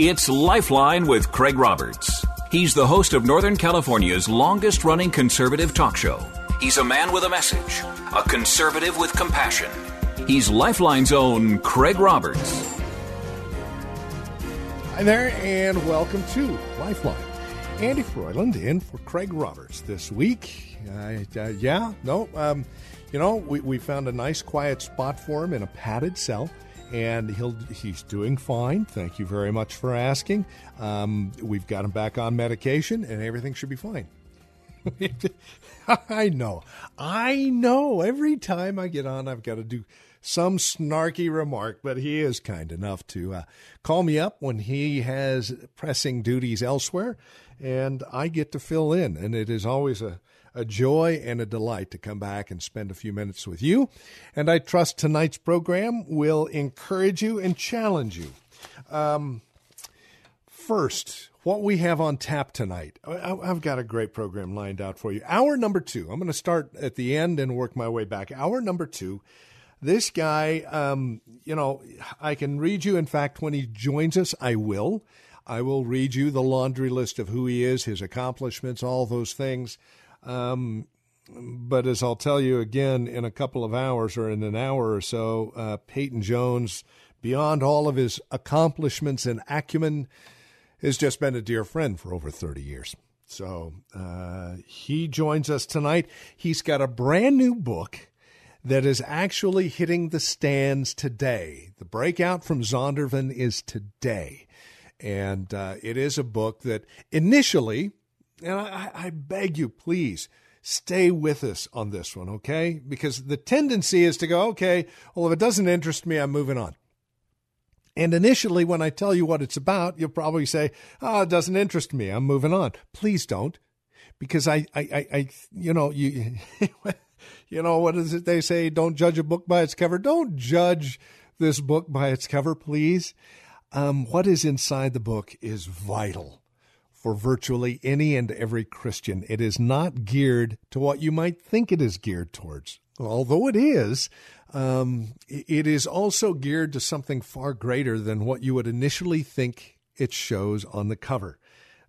It's Lifeline with Craig Roberts. He's the host of Northern California's longest running conservative talk show. He's a man with a message, a conservative with compassion. He's Lifeline's own Craig Roberts. Hi there, and welcome to Lifeline. Andy Froyland in for Craig Roberts this week. Uh, uh, yeah, no, um, you know, we, we found a nice quiet spot for him in a padded cell and he'll he's doing fine. Thank you very much for asking. Um, we've got him back on medication, and everything should be fine. I know, I know. Every time I get on, I've got to do some snarky remark, but he is kind enough to uh, call me up when he has pressing duties elsewhere, and I get to fill in, and it is always a a joy and a delight to come back and spend a few minutes with you. And I trust tonight's program will encourage you and challenge you. Um, first, what we have on tap tonight. I've got a great program lined out for you. Hour number two. I'm going to start at the end and work my way back. Hour number two. This guy, um, you know, I can read you. In fact, when he joins us, I will. I will read you the laundry list of who he is, his accomplishments, all those things. Um, but as I'll tell you again in a couple of hours or in an hour or so, uh, Peyton Jones, beyond all of his accomplishments and acumen, has just been a dear friend for over 30 years. So uh, he joins us tonight. He's got a brand new book that is actually hitting the stands today. The breakout from Zondervan is today. And uh, it is a book that initially and I, I beg you, please stay with us on this one, okay? Because the tendency is to go, okay, well, if it doesn't interest me, I'm moving on. And initially, when I tell you what it's about, you'll probably say, oh, it doesn't interest me. I'm moving on. Please don't. Because I, I, I, I you know, you, you know, what is it they say? Don't judge a book by its cover. Don't judge this book by its cover, please. Um, what is inside the book is vital for virtually any and every Christian. It is not geared to what you might think it is geared towards. Although it is, um, it is also geared to something far greater than what you would initially think it shows on the cover.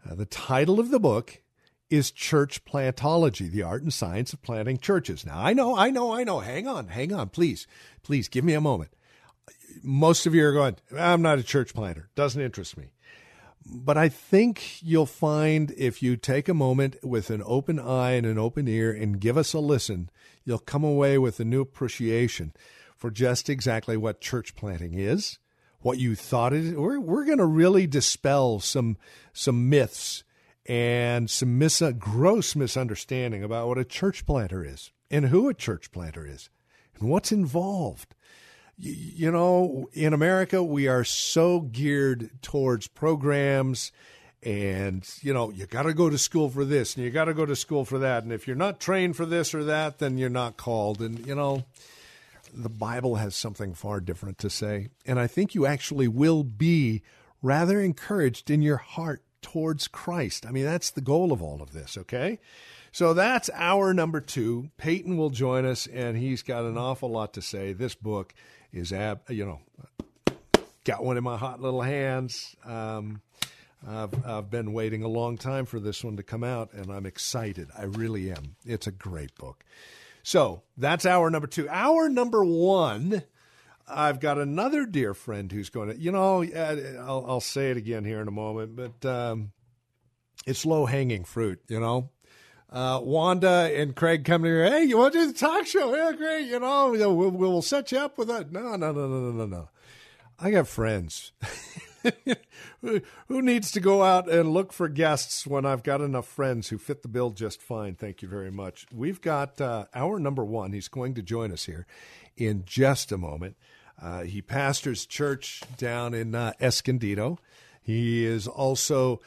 Uh, the title of the book is Church Plantology, the art and science of planting churches. Now, I know, I know, I know. Hang on, hang on, please, please give me a moment. Most of you are going, I'm not a church planter. Doesn't interest me. But I think you'll find if you take a moment with an open eye and an open ear and give us a listen, you'll come away with a new appreciation for just exactly what church planting is, what you thought it is. We're, we're going to really dispel some, some myths and some mis- gross misunderstanding about what a church planter is and who a church planter is and what's involved you know, in America, we are so geared towards programs and, you know, you got to go to school for this and you got to go to school for that. And if you're not trained for this or that, then you're not called. And, you know, the Bible has something far different to say. And I think you actually will be rather encouraged in your heart towards Christ. I mean, that's the goal of all of this, okay? So that's our number two. Peyton will join us, and he's got an awful lot to say. This book is ab you know got one in my hot little hands. Um, I've I've been waiting a long time for this one to come out, and I'm excited. I really am. It's a great book. So that's our number two. Our number one. I've got another dear friend who's going to, you know, I'll, I'll say it again here in a moment, but um, it's low hanging fruit, you know uh, Wanda and Craig come here. Hey, you want to do the talk show? Yeah, great. You know, we'll, we'll set you up with that. No, no, no, no, no, no, no. I got friends. who needs to go out and look for guests when I've got enough friends who fit the bill just fine? Thank you very much. We've got uh, our number one. He's going to join us here in just a moment. Uh, he pastors church down in uh, Escondido. He is also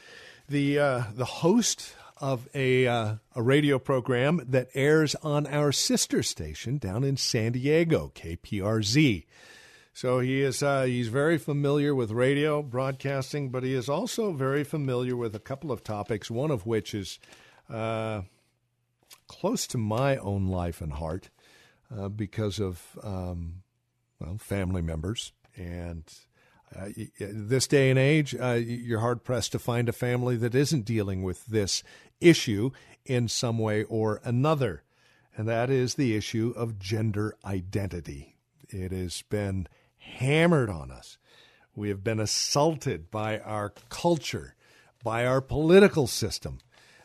the uh, the host of a uh, a radio program that airs on our sister station down in San Diego, KPRZ. So he is uh, he's very familiar with radio broadcasting, but he is also very familiar with a couple of topics. One of which is uh, close to my own life and heart uh, because of um, well family members and. Uh, this day and age, uh, you're hard pressed to find a family that isn't dealing with this issue in some way or another, and that is the issue of gender identity. It has been hammered on us. We have been assaulted by our culture, by our political system,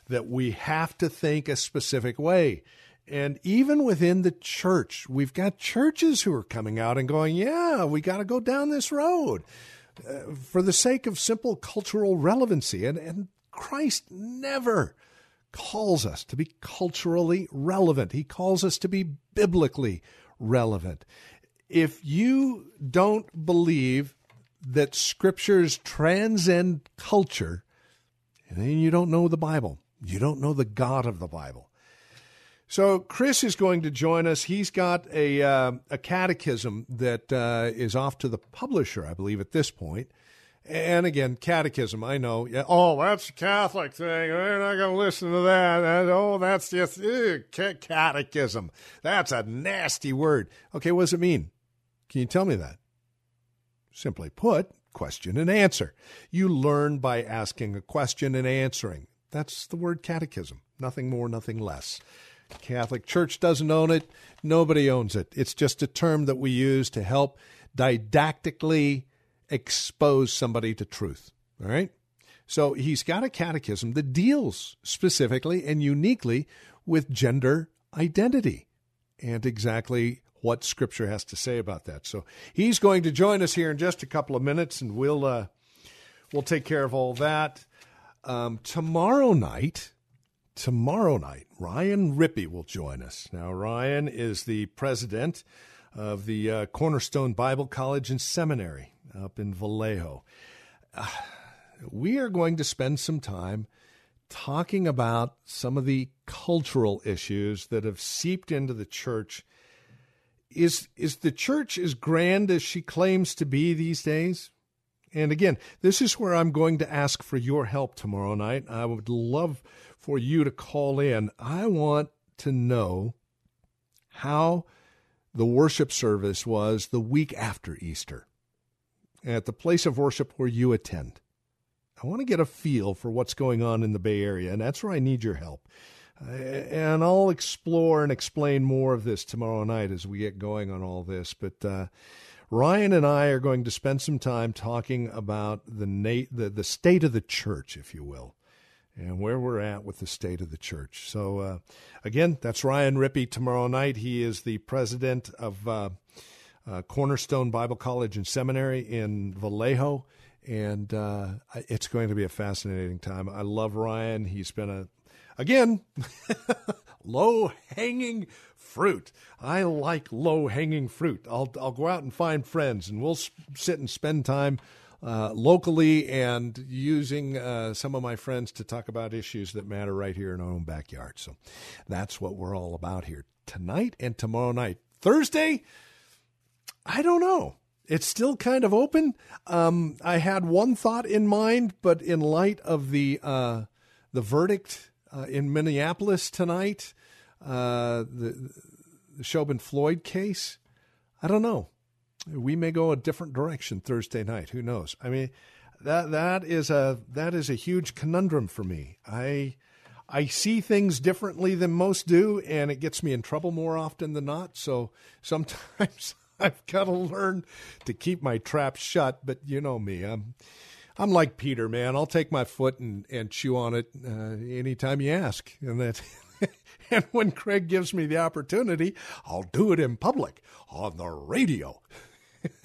that we have to think a specific way. And even within the church, we've got churches who are coming out and going, yeah, we got to go down this road uh, for the sake of simple cultural relevancy. And, and Christ never calls us to be culturally relevant, He calls us to be biblically relevant if you don't believe that scriptures transcend culture, then you don't know the Bible. You don't know the God of the Bible. So Chris is going to join us. He's got a uh, a catechism that uh, is off to the publisher, I believe, at this point. And again, catechism. I know. Yeah, oh, that's a Catholic thing. They're not going to listen to that. Oh, that's just ew, catechism. That's a nasty word. Okay, what does it mean? Can you tell me that? Simply put, question and answer. You learn by asking a question and answering. That's the word catechism. Nothing more, nothing less. Catholic Church doesn't own it. Nobody owns it. It's just a term that we use to help didactically expose somebody to truth. All right? So he's got a catechism that deals specifically and uniquely with gender identity and exactly what Scripture has to say about that. So he's going to join us here in just a couple of minutes, and we'll uh, we'll take care of all that. Um, tomorrow night, tomorrow night, Ryan Rippee will join us. Now, Ryan is the president of the uh, Cornerstone Bible College and Seminary up in Vallejo. Uh, we are going to spend some time talking about some of the cultural issues that have seeped into the church is is the church as grand as she claims to be these days? And again, this is where I'm going to ask for your help tomorrow night. I would love for you to call in. I want to know how the worship service was the week after Easter at the place of worship where you attend. I want to get a feel for what's going on in the Bay Area, and that's where I need your help. And I'll explore and explain more of this tomorrow night as we get going on all this. But uh, Ryan and I are going to spend some time talking about the, na- the the state of the church, if you will, and where we're at with the state of the church. So, uh, again, that's Ryan Rippee tomorrow night. He is the president of uh, uh Cornerstone Bible College and Seminary in Vallejo and uh, it's going to be a fascinating time. I love Ryan. He's been a Again, low hanging fruit. I like low hanging fruit. I'll, I'll go out and find friends and we'll sit and spend time uh, locally and using uh, some of my friends to talk about issues that matter right here in our own backyard. So that's what we're all about here tonight and tomorrow night. Thursday, I don't know. It's still kind of open. Um, I had one thought in mind, but in light of the uh, the verdict uh, in Minneapolis tonight, uh, the, the Chauvin Floyd case. I don't know. We may go a different direction Thursday night. Who knows? I mean, that that is a that is a huge conundrum for me. I I see things differently than most do, and it gets me in trouble more often than not. So sometimes I've got to learn to keep my trap shut. But you know me, I'm I'm like Peter, man. I'll take my foot and, and chew on it uh, anytime you ask. And that, and when Craig gives me the opportunity, I'll do it in public on the radio.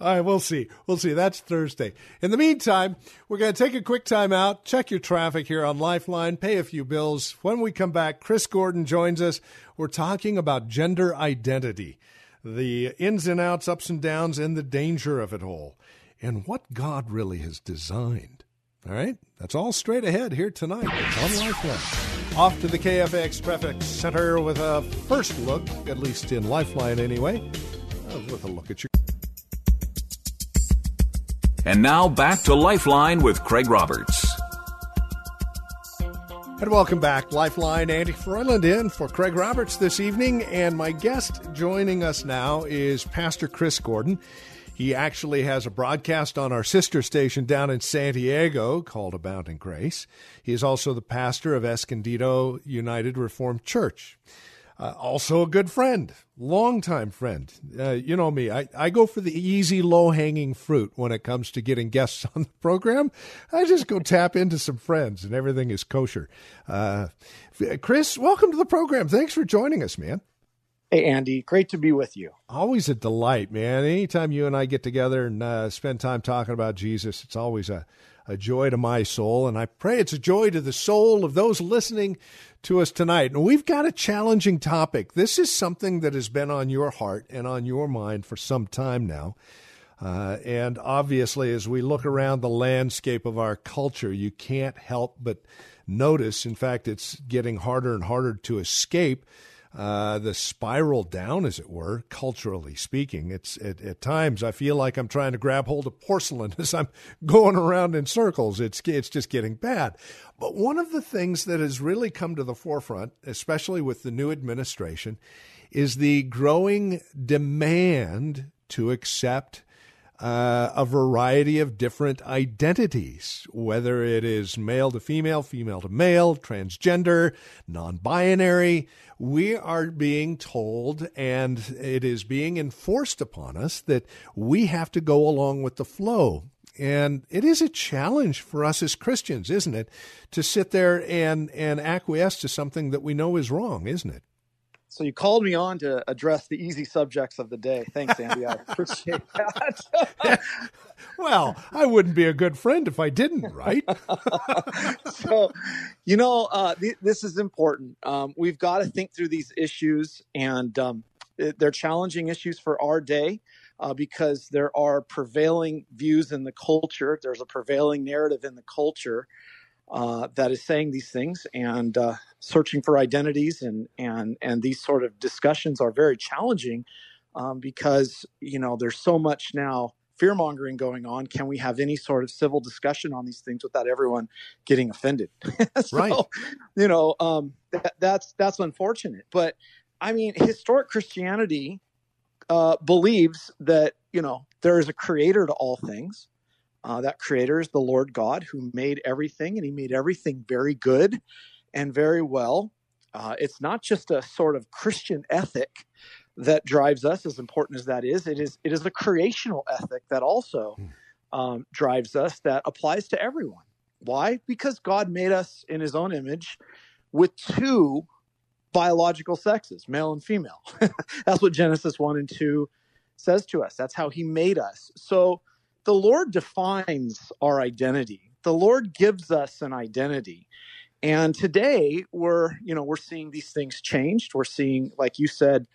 All right, we'll see. We'll see. That's Thursday. In the meantime, we're going to take a quick time out, check your traffic here on Lifeline, pay a few bills. When we come back, Chris Gordon joins us. We're talking about gender identity. the ins and outs, ups and downs, and the danger of it all, and what God really has designed. All right, that's all straight ahead here tonight on Lifeline. Off to the KFAX Traffic Center with a first look, at least in Lifeline anyway, with a look at your. And now back to Lifeline with Craig Roberts. And welcome back. Lifeline Andy Froyland in for Craig Roberts this evening. And my guest joining us now is Pastor Chris Gordon. He actually has a broadcast on our sister station down in San Diego called Abounding Grace. He is also the pastor of Escondido United Reformed Church. Uh, also a good friend, longtime friend. Uh, you know me, I, I go for the easy, low hanging fruit when it comes to getting guests on the program. I just go tap into some friends and everything is kosher. Uh, Chris, welcome to the program. Thanks for joining us, man. Hey, Andy, great to be with you. Always a delight, man. Anytime you and I get together and uh, spend time talking about Jesus, it's always a, a joy to my soul. And I pray it's a joy to the soul of those listening to us tonight. And we've got a challenging topic. This is something that has been on your heart and on your mind for some time now. Uh, and obviously, as we look around the landscape of our culture, you can't help but notice. In fact, it's getting harder and harder to escape uh, the spiral down, as it were, culturally speaking. It's at, at, times I feel like I'm trying to grab hold of porcelain as I'm going around in circles. It's it's just getting bad. But one of the things that has really come to the forefront, especially with the new administration, is the growing demand to accept uh, a variety of different identities, whether it is male to female, female to male, transgender, non binary. We are being told, and it is being enforced upon us, that we have to go along with the flow. And it is a challenge for us as Christians, isn't it, to sit there and, and acquiesce to something that we know is wrong, isn't it? So you called me on to address the easy subjects of the day. Thanks, Andy. I appreciate that. well, I wouldn't be a good friend if I didn't, right? so, you know, uh, th- this is important. Um, we've got to think through these issues, and um, they're challenging issues for our day. Uh, because there are prevailing views in the culture. There's a prevailing narrative in the culture uh, that is saying these things and uh, searching for identities and and and these sort of discussions are very challenging um, because you know there's so much now fear mongering going on. Can we have any sort of civil discussion on these things without everyone getting offended? so, right. You know um, that, that's that's unfortunate, but I mean historic Christianity uh, believes that you know there is a creator to all things uh, that creator is the Lord God who made everything, and He made everything very good and very well. Uh, it's not just a sort of Christian ethic that drives us, as important as that is. It is it is a creational ethic that also hmm. um, drives us that applies to everyone. Why? Because God made us in His own image with two biological sexes, male and female. That's what Genesis one and two says to us. That's how He made us. So the Lord defines our identity. The Lord gives us an identity. And today we're, you know, we're seeing these things changed. We're seeing, like you said,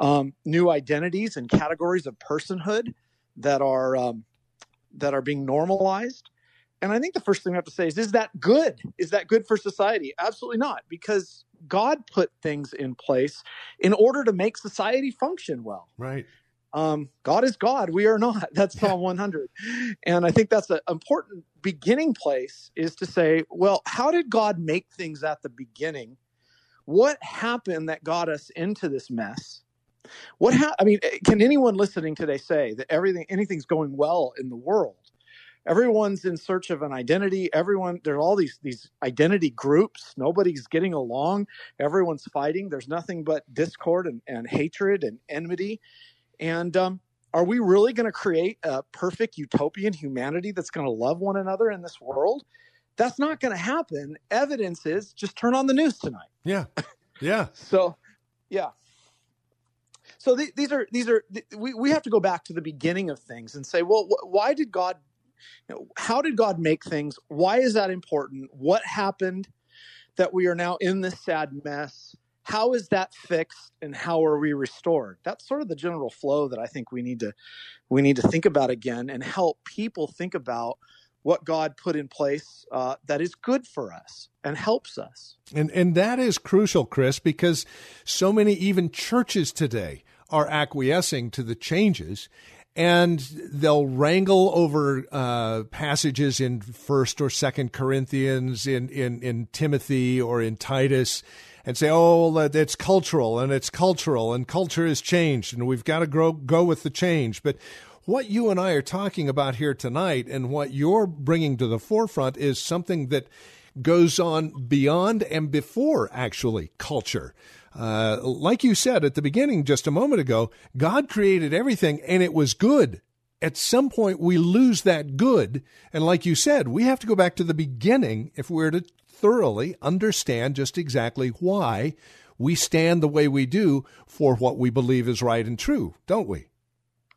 um, new identities and categories of personhood that are um, that are being normalized. And I think the first thing we have to say is, is that good? Is that good for society? Absolutely not, because God put things in place in order to make society function well. Right um, God is God. We are not. That's Psalm 100. And I think that's an important beginning place is to say, well, how did God make things at the beginning? What happened that got us into this mess? What ha- I mean, can anyone listening today say that everything, anything's going well in the world? Everyone's in search of an identity. Everyone, there are all these these identity groups. Nobody's getting along. Everyone's fighting. There's nothing but discord and, and hatred and enmity and um, are we really going to create a perfect utopian humanity that's going to love one another in this world? That's not going to happen. Evidence is just turn on the news tonight. Yeah. Yeah. so, yeah. So th- these are these are th- we we have to go back to the beginning of things and say, well, wh- why did God you know, how did God make things? Why is that important? What happened that we are now in this sad mess? How is that fixed and how are we restored? That's sort of the general flow that i think we need to we need to think about again and help people think about what god put in place uh, that is good for us and helps us. And and that is crucial chris because so many even churches today are acquiescing to the changes and they'll wrangle over uh, passages in First or Second Corinthians, in, in in Timothy or in Titus, and say, "Oh, it's cultural, and it's cultural, and culture has changed, and we've got to grow, go with the change." But what you and I are talking about here tonight, and what you're bringing to the forefront, is something that goes on beyond and before actually culture. Uh, like you said at the beginning just a moment ago, God created everything and it was good. At some point, we lose that good. And like you said, we have to go back to the beginning if we're to thoroughly understand just exactly why we stand the way we do for what we believe is right and true, don't we?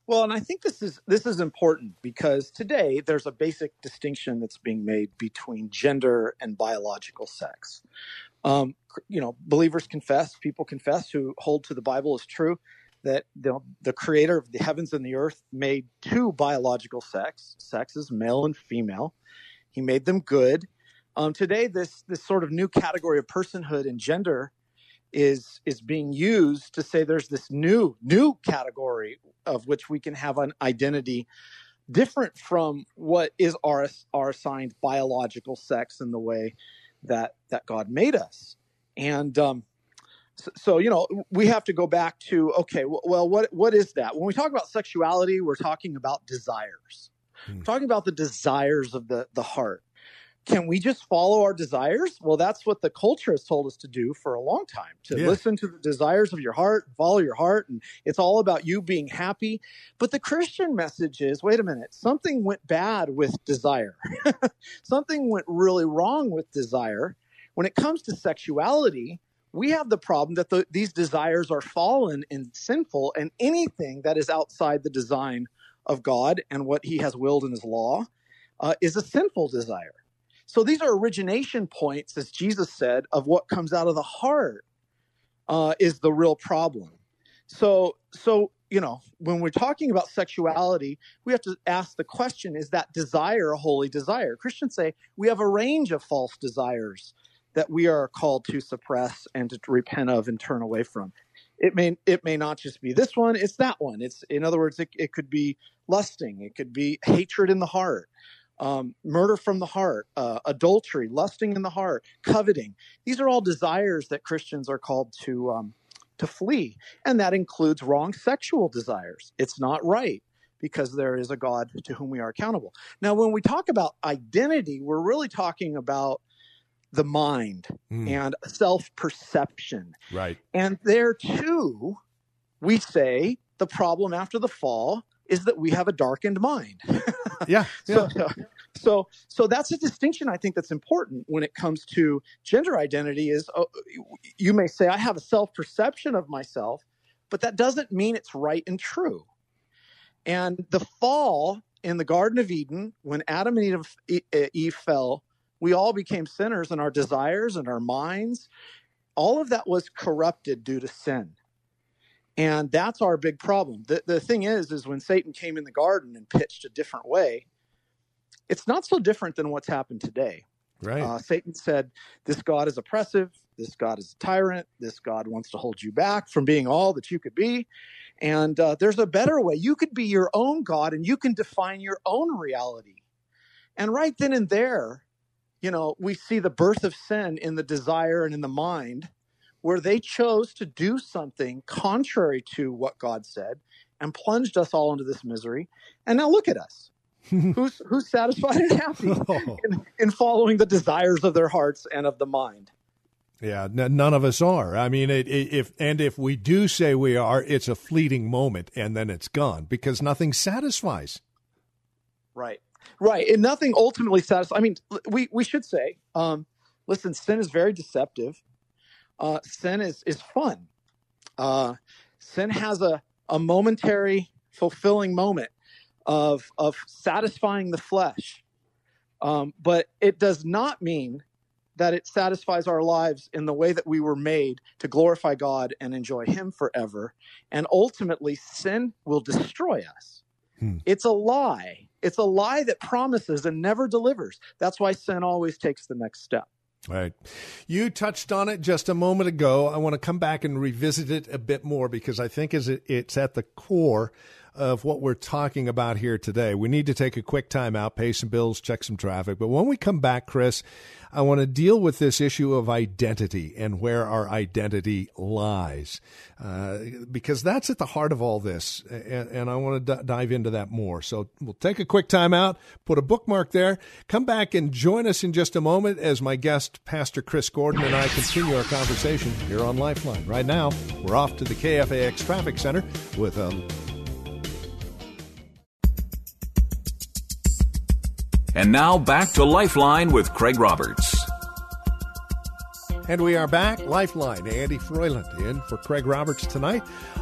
Well, and I think this is this is important because today there's a basic distinction that's being made between gender and biological sex. Um, you know, believers confess, people confess who hold to the Bible as true that the, the creator of the heavens and the earth made two biological sex, sexes, male and female. He made them good. Um, today, this this sort of new category of personhood and gender is is being used to say there's this new new category of which we can have an identity different from what is our our assigned biological sex in the way that that God made us. And um, so, so, you know, we have to go back to okay, well, what what is that? When we talk about sexuality, we're talking about desires. Hmm. We're talking about the desires of the the heart can we just follow our desires? Well, that's what the culture has told us to do for a long time to yeah. listen to the desires of your heart, follow your heart, and it's all about you being happy. But the Christian message is wait a minute, something went bad with desire, something went really wrong with desire. When it comes to sexuality, we have the problem that the, these desires are fallen and sinful, and anything that is outside the design of God and what He has willed in His law uh, is a sinful desire. So these are origination points, as Jesus said, of what comes out of the heart uh, is the real problem. So, so you know, when we're talking about sexuality, we have to ask the question: Is that desire a holy desire? Christians say we have a range of false desires that we are called to suppress and to repent of and turn away from. It may it may not just be this one; it's that one. It's in other words, it, it could be lusting, it could be hatred in the heart, um, murder from the heart, uh, adultery, lusting in the heart, coveting. These are all desires that Christians are called to um, to flee, and that includes wrong sexual desires. It's not right because there is a God to whom we are accountable. Now, when we talk about identity, we're really talking about the mind mm. and self perception. Right. And there too, we say the problem after the fall is that we have a darkened mind. yeah. yeah. So, so, so that's a distinction I think that's important when it comes to gender identity. Is oh, you may say I have a self perception of myself, but that doesn't mean it's right and true. And the fall in the Garden of Eden, when Adam and Eve, Eve fell, we all became sinners, and our desires and our minds, all of that was corrupted due to sin. And that's our big problem. The, the thing is, is when Satan came in the garden and pitched a different way, it's not so different than what's happened today. Right. Uh, Satan said, This God is oppressive. This God is a tyrant. This God wants to hold you back from being all that you could be. And uh, there's a better way. You could be your own God and you can define your own reality. And right then and there, you know, we see the birth of sin in the desire and in the mind where they chose to do something contrary to what God said and plunged us all into this misery. And now look at us. who's who's satisfied and happy oh. in, in, following the desires of their hearts and of the mind? Yeah, n- none of us are. I mean, it, it, if and if we do say we are, it's a fleeting moment and then it's gone because nothing satisfies. Right, right, and nothing ultimately satisfies. I mean, we we should say, um, listen, sin is very deceptive uh, sin is is fun. Uh, sin has a a momentary fulfilling moment of of satisfying the flesh, um, but it does not mean that it satisfies our lives in the way that we were made to glorify God and enjoy Him forever. And ultimately, sin will destroy us. Hmm. It's a lie. It's a lie that promises and never delivers. That's why sin always takes the next step. Right. You touched on it just a moment ago. I want to come back and revisit it a bit more because I think it's at the core of what we're talking about here today. We need to take a quick time out, pay some bills, check some traffic. But when we come back, Chris, I want to deal with this issue of identity and where our identity lies, uh, because that's at the heart of all this. And, and I want to d- dive into that more. So we'll take a quick time out, put a bookmark there, come back and join us in just a moment as my guest, Pastor Chris Gordon, and I continue our conversation here on Lifeline. Right now, we're off to the KFAX Traffic Center with a And now back to Lifeline with Craig Roberts. And we are back. Lifeline, Andy Froyland in for Craig Roberts tonight.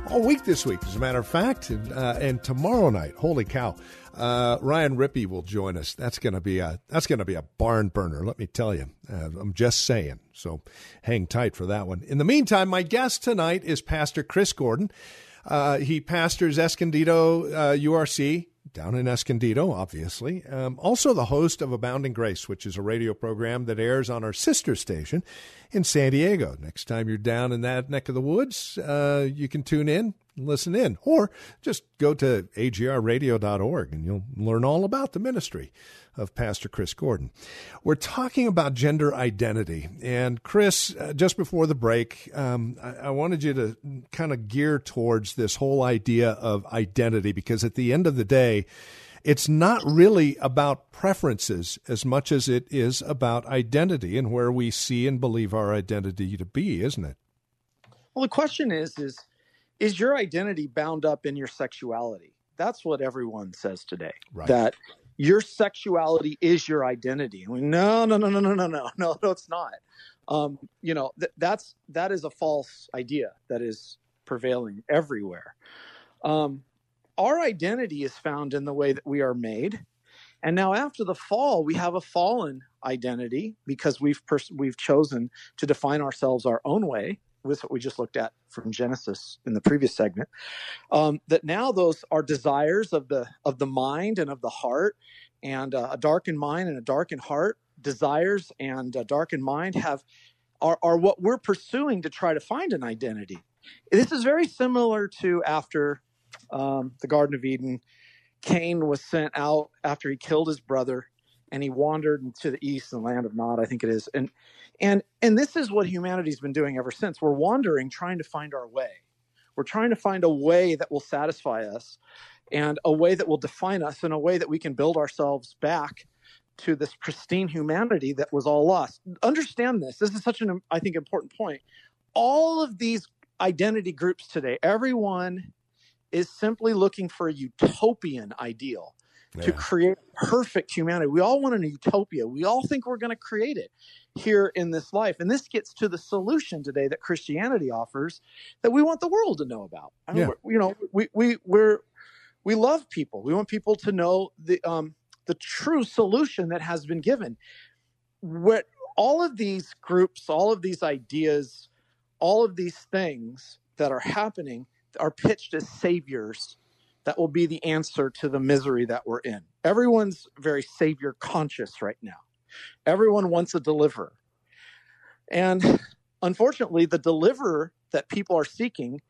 All week this week, as a matter of fact. And, uh, and tomorrow night, holy cow, uh, Ryan Rippee will join us. That's to be a that's to be a barn burner. Let me tell you. Uh, I'm just saying. So hang tight for that one. In the meantime, my guest tonight is Pastor Chris Gordon. Uh, he pastors Escondido URC uh, down in Escondido, obviously. Um, also, the host of Abounding Grace, which is a radio program that airs on our sister station in San Diego. Next time you're down in that neck of the woods, uh, you can tune in, listen in, or just go to agrradio.org and you'll learn all about the ministry of Pastor Chris Gordon. We're talking about gender identity. And Chris, uh, just before the break, um, I, I wanted you to kind of gear towards this whole idea of identity because at the end of the day, it's not really about preferences as much as it is about identity and where we see and believe our identity to be, isn't it? Well, the question is is is your identity bound up in your sexuality? That's what everyone says today. Right. That your sexuality is your identity. No, no, no, no, no, no, no, no, no, it's not. Um, you know, th- that's that is a false idea that is prevailing everywhere. Um, our identity is found in the way that we are made. And now after the fall, we have a fallen identity because we've pers- we've chosen to define ourselves our own way with what we just looked at from Genesis in the previous segment, um, that now those are desires of the of the mind and of the heart, and uh, a darkened mind and a darkened heart, desires and a darkened mind have are, are what we're pursuing to try to find an identity. This is very similar to after um, the Garden of Eden. Cain was sent out after he killed his brother, and he wandered into the east, the land of Nod, I think it is, and and and this is what humanity's been doing ever since. We're wandering, trying to find our way. We're trying to find a way that will satisfy us and a way that will define us in a way that we can build ourselves back to this pristine humanity that was all lost. Understand this. This is such an I think important point. All of these identity groups today, everyone is simply looking for a utopian ideal yeah. to create perfect humanity. We all want a utopia. We all think we're going to create it here in this life. And this gets to the solution today that Christianity offers that we want the world to know about. I mean, yeah. you know, we, we, we're, we love people. We want people to know the, um, the true solution that has been given. What all of these groups, all of these ideas, all of these things that are happening are pitched as saviors that will be the answer to the misery that we're in. Everyone's very savior conscious right now. Everyone wants a deliverer. And unfortunately, the deliverer that people are seeking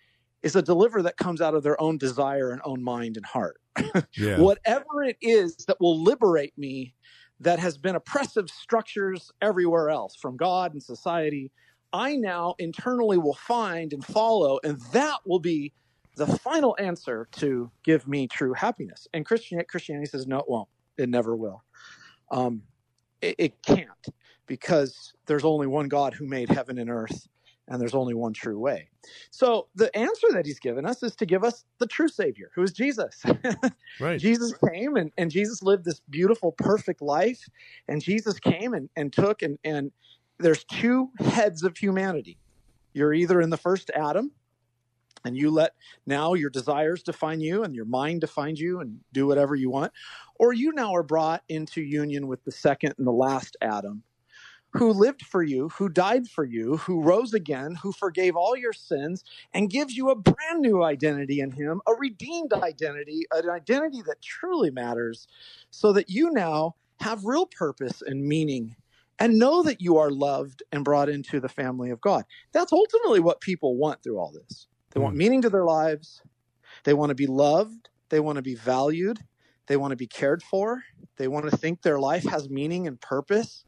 is a deliverer that comes out of their own desire and own mind and heart. Yeah. Whatever it is that will liberate me that has been oppressive structures everywhere else from God and society, I now internally will find and follow, and that will be the final answer to give me true happiness. And Christianity, Christianity says, no, it won't. It never will. Um, it, it can't because there's only one God who made heaven and earth, and there's only one true way. So the answer that he's given us is to give us the true Savior, who is Jesus. right. Jesus came and, and Jesus lived this beautiful, perfect life, and Jesus came and, and took and and there's two heads of humanity. You're either in the first Adam, and you let now your desires define you and your mind define you and do whatever you want or you now are brought into union with the second and the last adam who lived for you, who died for you, who rose again, who forgave all your sins, and gives you a brand new identity in Him, a redeemed identity, an identity that truly matters, so that you now have real purpose and meaning and know that you are loved and brought into the family of God. That's ultimately what people want through all this. They want hmm. meaning to their lives, they want to be loved, they want to be valued, they want to be cared for, they want to think their life has meaning and purpose.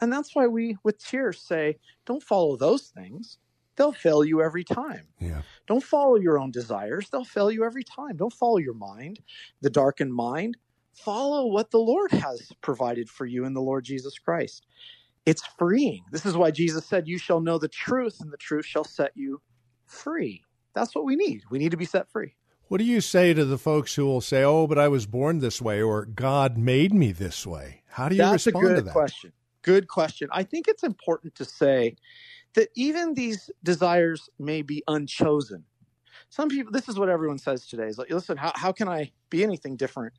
And that's why we, with tears, say, don't follow those things. They'll fail you every time. Yeah. Don't follow your own desires. They'll fail you every time. Don't follow your mind, the darkened mind. Follow what the Lord has provided for you in the Lord Jesus Christ. It's freeing. This is why Jesus said, You shall know the truth, and the truth shall set you free. That's what we need. We need to be set free. What do you say to the folks who will say, "Oh, but I was born this way," or "God made me this way"? How do you That's respond a good to that? Question. Good question. I think it's important to say that even these desires may be unchosen. Some people, this is what everyone says today: is like, listen, how how can I be anything different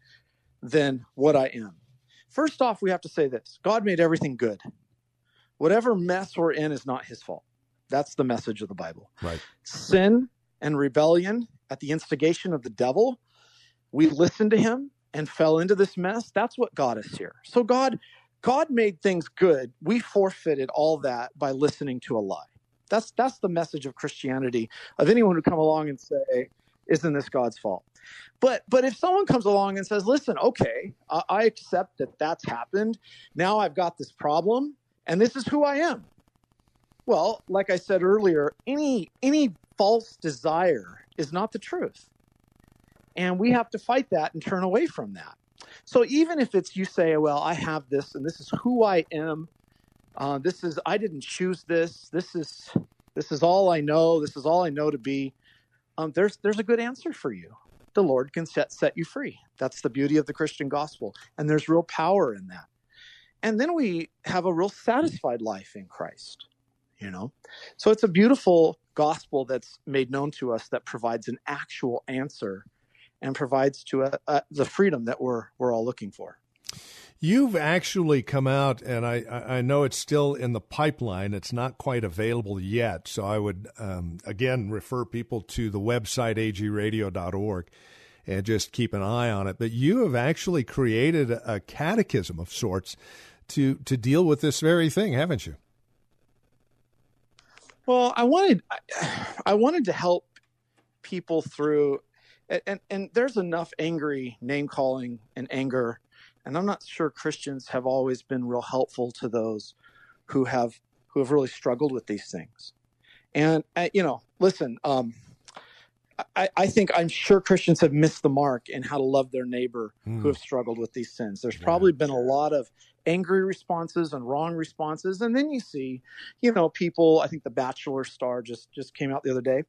than what I am? First off, we have to say this: God made everything good. Whatever mess we're in is not His fault. That's the message of the Bible. Right. Sin and rebellion at the instigation of the devil, we listened to him and fell into this mess. That's what got us here. So God, God made things good. We forfeited all that by listening to a lie. That's that's the message of Christianity. Of anyone who come along and say, "Isn't this God's fault?" But but if someone comes along and says, "Listen, okay, I, I accept that that's happened. Now I've got this problem, and this is who I am." Well, like I said earlier, any any false desire is not the truth. And we have to fight that and turn away from that. So even if it's you say, well, I have this and this is who I am, uh, this is I didn't choose this. This is this is all I know. This is all I know to be. Um, there's there's a good answer for you. The Lord can set set you free. That's the beauty of the Christian gospel, and there's real power in that. And then we have a real satisfied life in Christ. You know, so it's a beautiful gospel that's made known to us that provides an actual answer and provides to a, a, the freedom that we're we're all looking for. You've actually come out, and I, I know it's still in the pipeline. It's not quite available yet. So I would, um, again, refer people to the website, agrradio.org, and just keep an eye on it. But you have actually created a, a catechism of sorts to, to deal with this very thing, haven't you? Well, I wanted I wanted to help people through and and there's enough angry name calling and anger and I'm not sure Christians have always been real helpful to those who have who have really struggled with these things. And uh, you know, listen, um, I, I, think I'm sure Christians have missed the mark in how to love their neighbor mm. who hmm. have struggled with these sins. There's probably been a lot of angry responses and wrong responses, and then you see, you know, people. I think the Bachelor star just just came out the other day,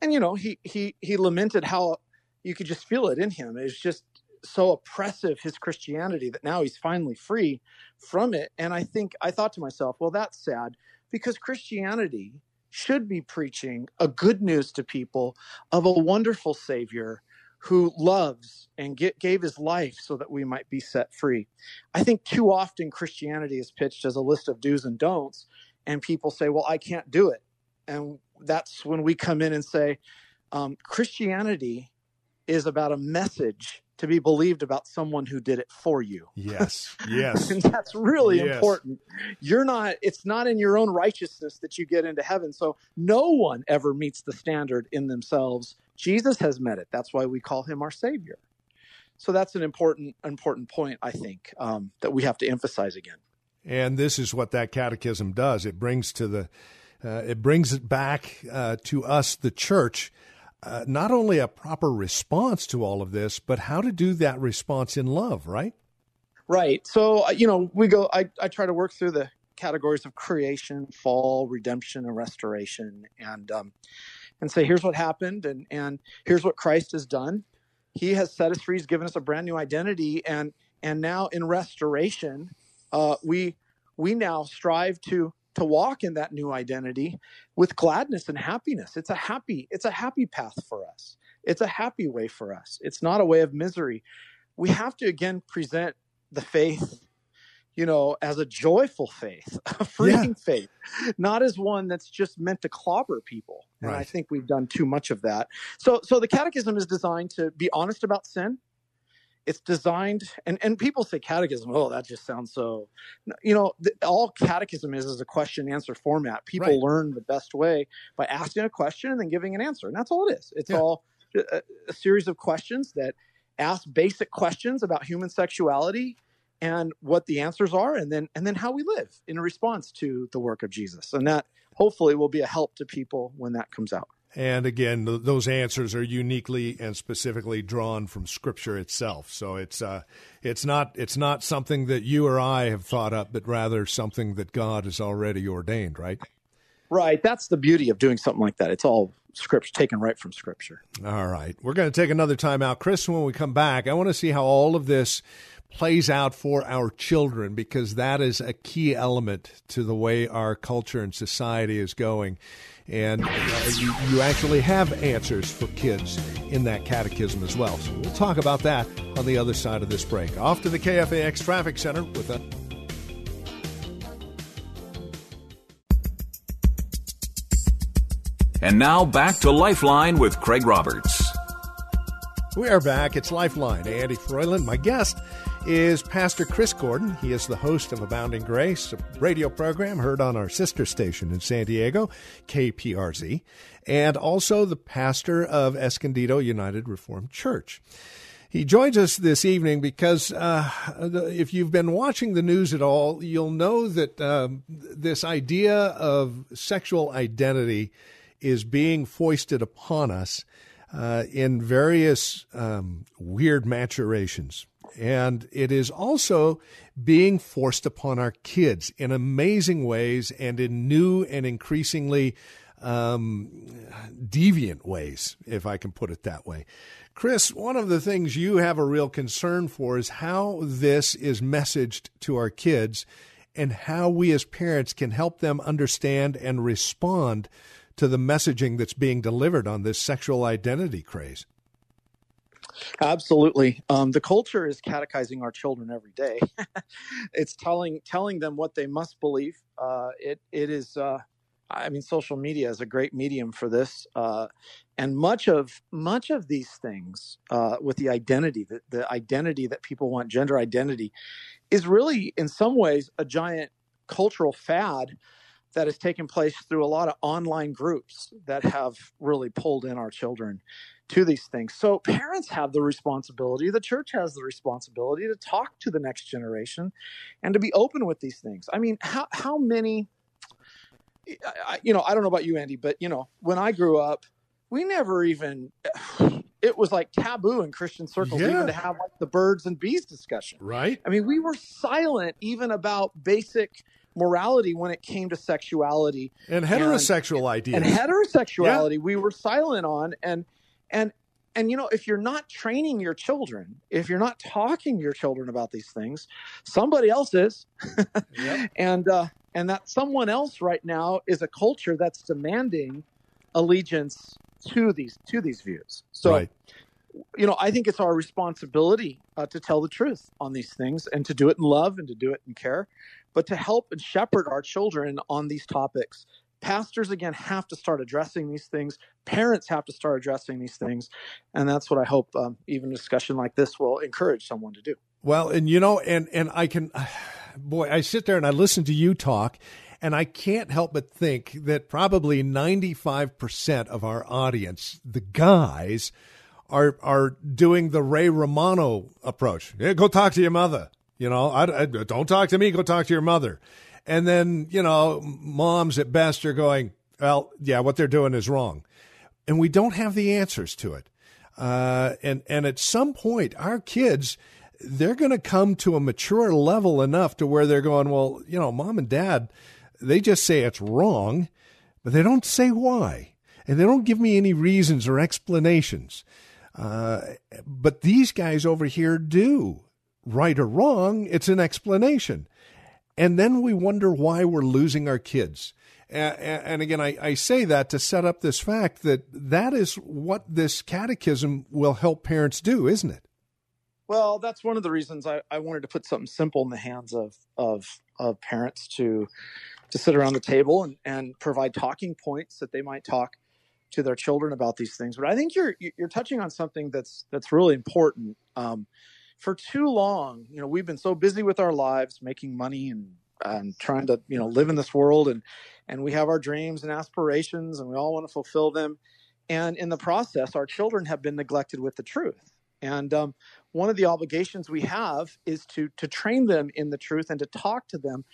and you know, he he he lamented how you could just feel it in him. It's just so oppressive his Christianity that now he's finally free from it. And I think I thought to myself, well, that's sad because Christianity should be preaching a good news to people of a wonderful Savior who loves and get, gave his life so that we might be set free. I think too often Christianity is pitched as a list of do's and don'ts, and people say, Well, I can't do it. And that's when we come in and say, um, Christianity is about a message to be believed about someone who did it for you. Yes. Yes. and that's really yes. important. You're not it's not in your own righteousness that you get into heaven. So no one ever meets the standard in themselves. Jesus has met it. That's why we call him our savior. So that's an important important point I think um, that we have to emphasize again. And this is what that catechism does. It brings to the uh, it brings it back uh, to us, the church, uh, not only a proper response to all of this, but how to do that response in love, right? Right. So, uh, you know, we go, I, I try to work through the categories of creation, fall, redemption, and restoration, and, um, and say, here's what happened, and, and here's what Christ has done. He has set us free. He's given us a brand new identity. And, and now in restoration, uh, we, we now strive to to walk in that new identity with gladness and happiness. It's a happy, it's a happy path for us. It's a happy way for us. It's not a way of misery. We have to again present the faith, you know, as a joyful faith, a freeing yeah. faith, not as one that's just meant to clobber people. And right. I think we've done too much of that. So, so the catechism is designed to be honest about sin. It's designed, and, and people say catechism. Oh, that just sounds so. You know, the, all catechism is is a question answer format. People right. learn the best way by asking a question and then giving an answer, and that's all it is. It's yeah. all a, a series of questions that ask basic questions about human sexuality and what the answers are and then and then how we live in response to the work of Jesus. And that hopefully will be a help to people when that comes out. And again, th- those answers are uniquely and specifically drawn from Scripture itself. So it's uh, it's not it's not something that you or I have thought up, but rather something that God has already ordained, right? Right. That's the beauty of doing something like that. It's all scripts taken right from Scripture. All right. We're going to take another time out, Chris. When we come back, I want to see how all of this plays out for our children because that is a key element to the way our culture and society is going. And uh, you, you actually have answers for kids in that catechism as well. So we'll talk about that on the other side of this break. Off to the KFAX Traffic Center with a And now back to Lifeline with Craig Roberts. We are back. It's Lifeline. Andy Froyland, my guest is Pastor Chris Gordon. He is the host of Abounding Grace, a radio program heard on our sister station in San Diego, KPRZ, and also the pastor of Escondido United Reformed Church. He joins us this evening because uh, if you've been watching the news at all, you'll know that um, this idea of sexual identity is being foisted upon us uh, in various um, weird maturations. And it is also being forced upon our kids in amazing ways and in new and increasingly um, deviant ways, if I can put it that way. Chris, one of the things you have a real concern for is how this is messaged to our kids and how we as parents can help them understand and respond to the messaging that's being delivered on this sexual identity craze. Absolutely. Um, the culture is catechizing our children every day. it's telling telling them what they must believe. Uh, it it is. Uh, I mean, social media is a great medium for this, uh, and much of much of these things uh, with the identity, the, the identity that people want, gender identity, is really in some ways a giant cultural fad that has taken place through a lot of online groups that have really pulled in our children to these things. So parents have the responsibility, the church has the responsibility to talk to the next generation and to be open with these things. I mean, how how many you know, I don't know about you Andy, but you know, when I grew up, we never even it was like taboo in Christian circles yeah. even to have like the birds and bees discussion. Right? I mean, we were silent even about basic morality when it came to sexuality and heterosexual and, ideas and heterosexuality yeah. we were silent on and and and you know if you're not training your children if you're not talking to your children about these things somebody else is yep. and uh and that someone else right now is a culture that's demanding allegiance to these to these views so right. you know i think it's our responsibility uh, to tell the truth on these things and to do it in love and to do it in care but to help and shepherd our children on these topics. Pastors, again, have to start addressing these things. Parents have to start addressing these things. And that's what I hope um, even a discussion like this will encourage someone to do. Well, and you know, and, and I can, boy, I sit there and I listen to you talk, and I can't help but think that probably 95% of our audience, the guys, are are doing the Ray Romano approach. Yeah, go talk to your mother. You know, I, I, don't talk to me. Go talk to your mother. And then, you know, moms at best are going, well, yeah, what they're doing is wrong. And we don't have the answers to it. Uh, and, and at some point, our kids, they're going to come to a mature level enough to where they're going, well, you know, mom and dad, they just say it's wrong, but they don't say why. And they don't give me any reasons or explanations. Uh, but these guys over here do right or wrong, it's an explanation. And then we wonder why we're losing our kids. And again, I, say that to set up this fact that that is what this catechism will help parents do, isn't it? Well, that's one of the reasons I, I wanted to put something simple in the hands of of of parents to to sit around the table and, and provide talking points that they might talk to their children about these things. But I think you're you're touching on something that's that's really important. Um, for too long, you know, we've been so busy with our lives, making money and and trying to you know live in this world, and and we have our dreams and aspirations, and we all want to fulfill them. And in the process, our children have been neglected with the truth. And um, one of the obligations we have is to to train them in the truth and to talk to them.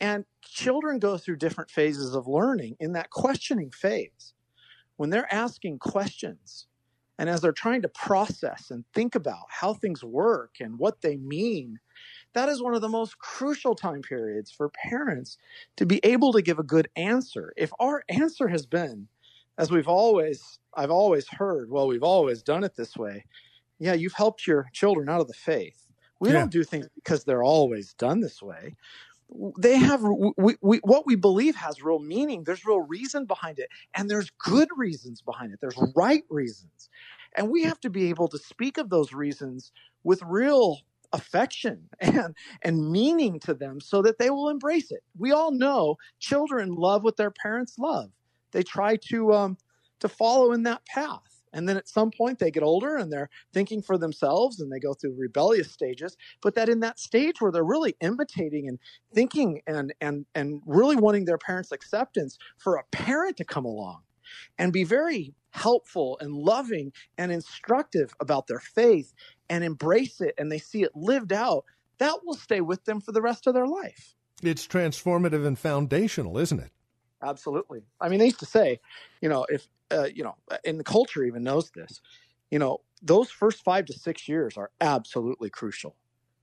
And children go through different phases of learning. In that questioning phase, when they're asking questions and as they're trying to process and think about how things work and what they mean, that is one of the most crucial time periods for parents to be able to give a good answer. If our answer has been, as we've always, I've always heard, well, we've always done it this way. Yeah, you've helped your children out of the faith. We yeah. don't do things because they're always done this way they have we, we, what we believe has real meaning there's real reason behind it and there's good reasons behind it there's right reasons. And we have to be able to speak of those reasons with real affection and and meaning to them so that they will embrace it. We all know children love what their parents love. They try to um to follow in that path and then at some point they get older and they're thinking for themselves and they go through rebellious stages. But that in that stage where they're really imitating and thinking and and and really wanting their parents' acceptance for a parent to come along and be very helpful and loving and instructive about their faith and embrace it and they see it lived out, that will stay with them for the rest of their life. It's transformative and foundational, isn't it? Absolutely. I mean, they used to say, you know, if uh, you know, and the culture even knows this. You know, those first five to six years are absolutely crucial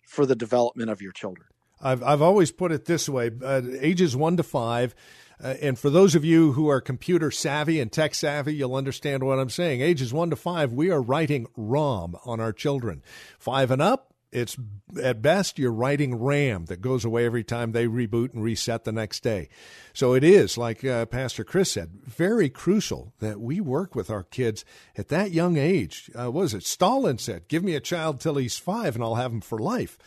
for the development of your children. I've I've always put it this way: uh, ages one to five. Uh, and for those of you who are computer savvy and tech savvy, you'll understand what I'm saying. Ages one to five, we are writing ROM on our children. Five and up, it's at best you're writing RAM that goes away every time they reboot and reset the next day. So it is, like uh, Pastor Chris said, very crucial that we work with our kids at that young age. Uh, what was it? Stalin said, "Give me a child till he's five, and I'll have him for life."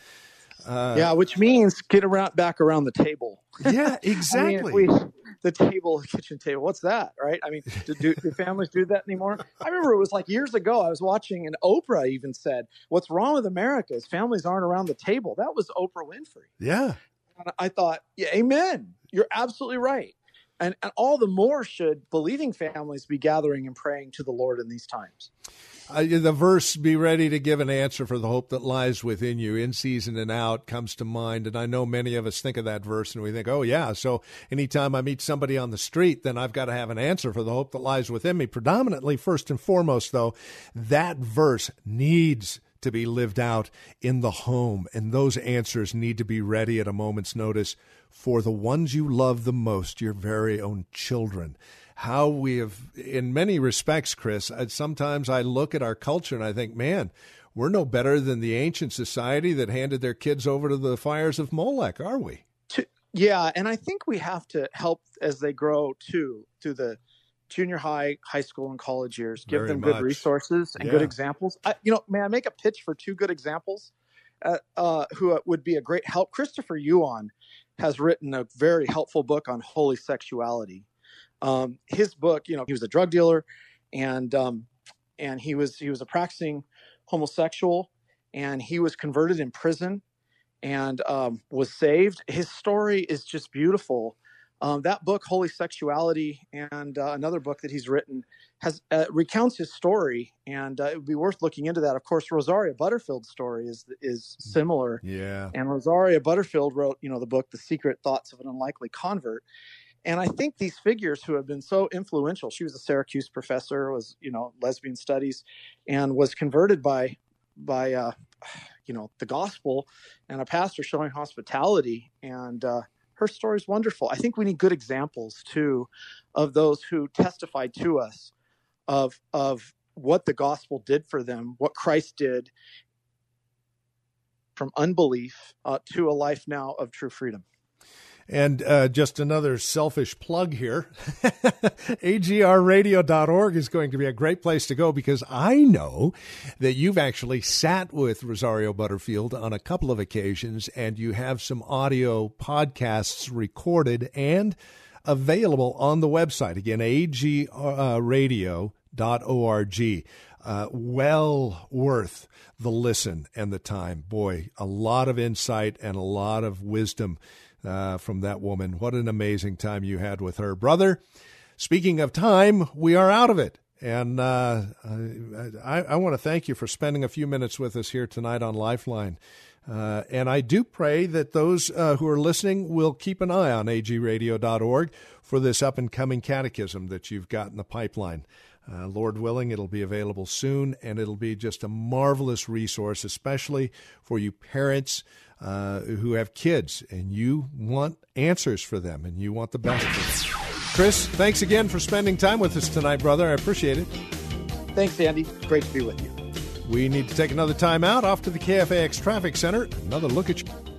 Uh, yeah, which means get around back around the table. Yeah, exactly. I mean, the table, kitchen table. What's that, right? I mean, do, do, do, families do that anymore? I remember it was like years ago. I was watching, and Oprah even said, "What's wrong with America is families aren't around the table." That was Oprah Winfrey. Yeah, and I thought, yeah, amen. You're absolutely right. And, and all the more should believing families be gathering and praying to the Lord in these times. Uh, the verse, be ready to give an answer for the hope that lies within you, in season and out, comes to mind. And I know many of us think of that verse and we think, oh, yeah, so anytime I meet somebody on the street, then I've got to have an answer for the hope that lies within me. Predominantly, first and foremost, though, that verse needs to be lived out in the home, and those answers need to be ready at a moment's notice for the ones you love the most, your very own children how we have, in many respects, Chris, sometimes I look at our culture and I think, man, we're no better than the ancient society that handed their kids over to the fires of Molech, are we? Yeah, and I think we have to help as they grow too through the junior high, high school, and college years. Give Very them good resources and yeah. good examples. I, you know, may I make a pitch for two good examples uh, uh, who would be a great help? Christopher Yuan has written a very helpful book on holy sexuality, um, his book, you know, he was a drug dealer, and um, and he was he was a practicing homosexual, and he was converted in prison, and um, was saved. His story is just beautiful. Um, that book, Holy Sexuality, and uh, another book that he's written, has uh, recounts his story, and uh, it would be worth looking into that. Of course, Rosaria Butterfield's story is is similar. Yeah. And Rosaria Butterfield wrote, you know, the book, The Secret Thoughts of an Unlikely Convert, and I think these figures who have been so influential, she was a Syracuse professor, was, you know, lesbian studies, and was converted by, by, uh, you know, the gospel and a pastor showing hospitality. And uh, her story is wonderful. I think we need good examples too of those who testified to us of, of what the gospel did for them, what Christ did from unbelief uh, to a life now of true freedom. And uh, just another selfish plug here agrradio.org is going to be a great place to go because I know that you've actually sat with Rosaria Butterfield on a couple of occasions and you have some audio podcasts recorded and available on the website. Again, agrradio.org. Uh, well worth the listen and the time. Boy, a lot of insight and a lot of wisdom uh, from that woman. What an amazing time you had with her. Brother, speaking of time, we are out of it. And uh, I, I want to thank you for spending a few minutes with us here tonight on Lifeline. Uh, and I do pray that those uh, who are listening will keep an eye on agrradio.org for this up and coming catechism that you've got in the pipeline. Uh, Lord willing, it'll be available soon, and it'll be just a marvelous resource, especially for you parents uh, who have kids and you want answers for them and you want the best for them. Chris, thanks again for spending time with us tonight, brother. I appreciate it. Thanks, Andy. Great to be with you. We need to take another time out off to the KFAX Traffic Center. Another look at you.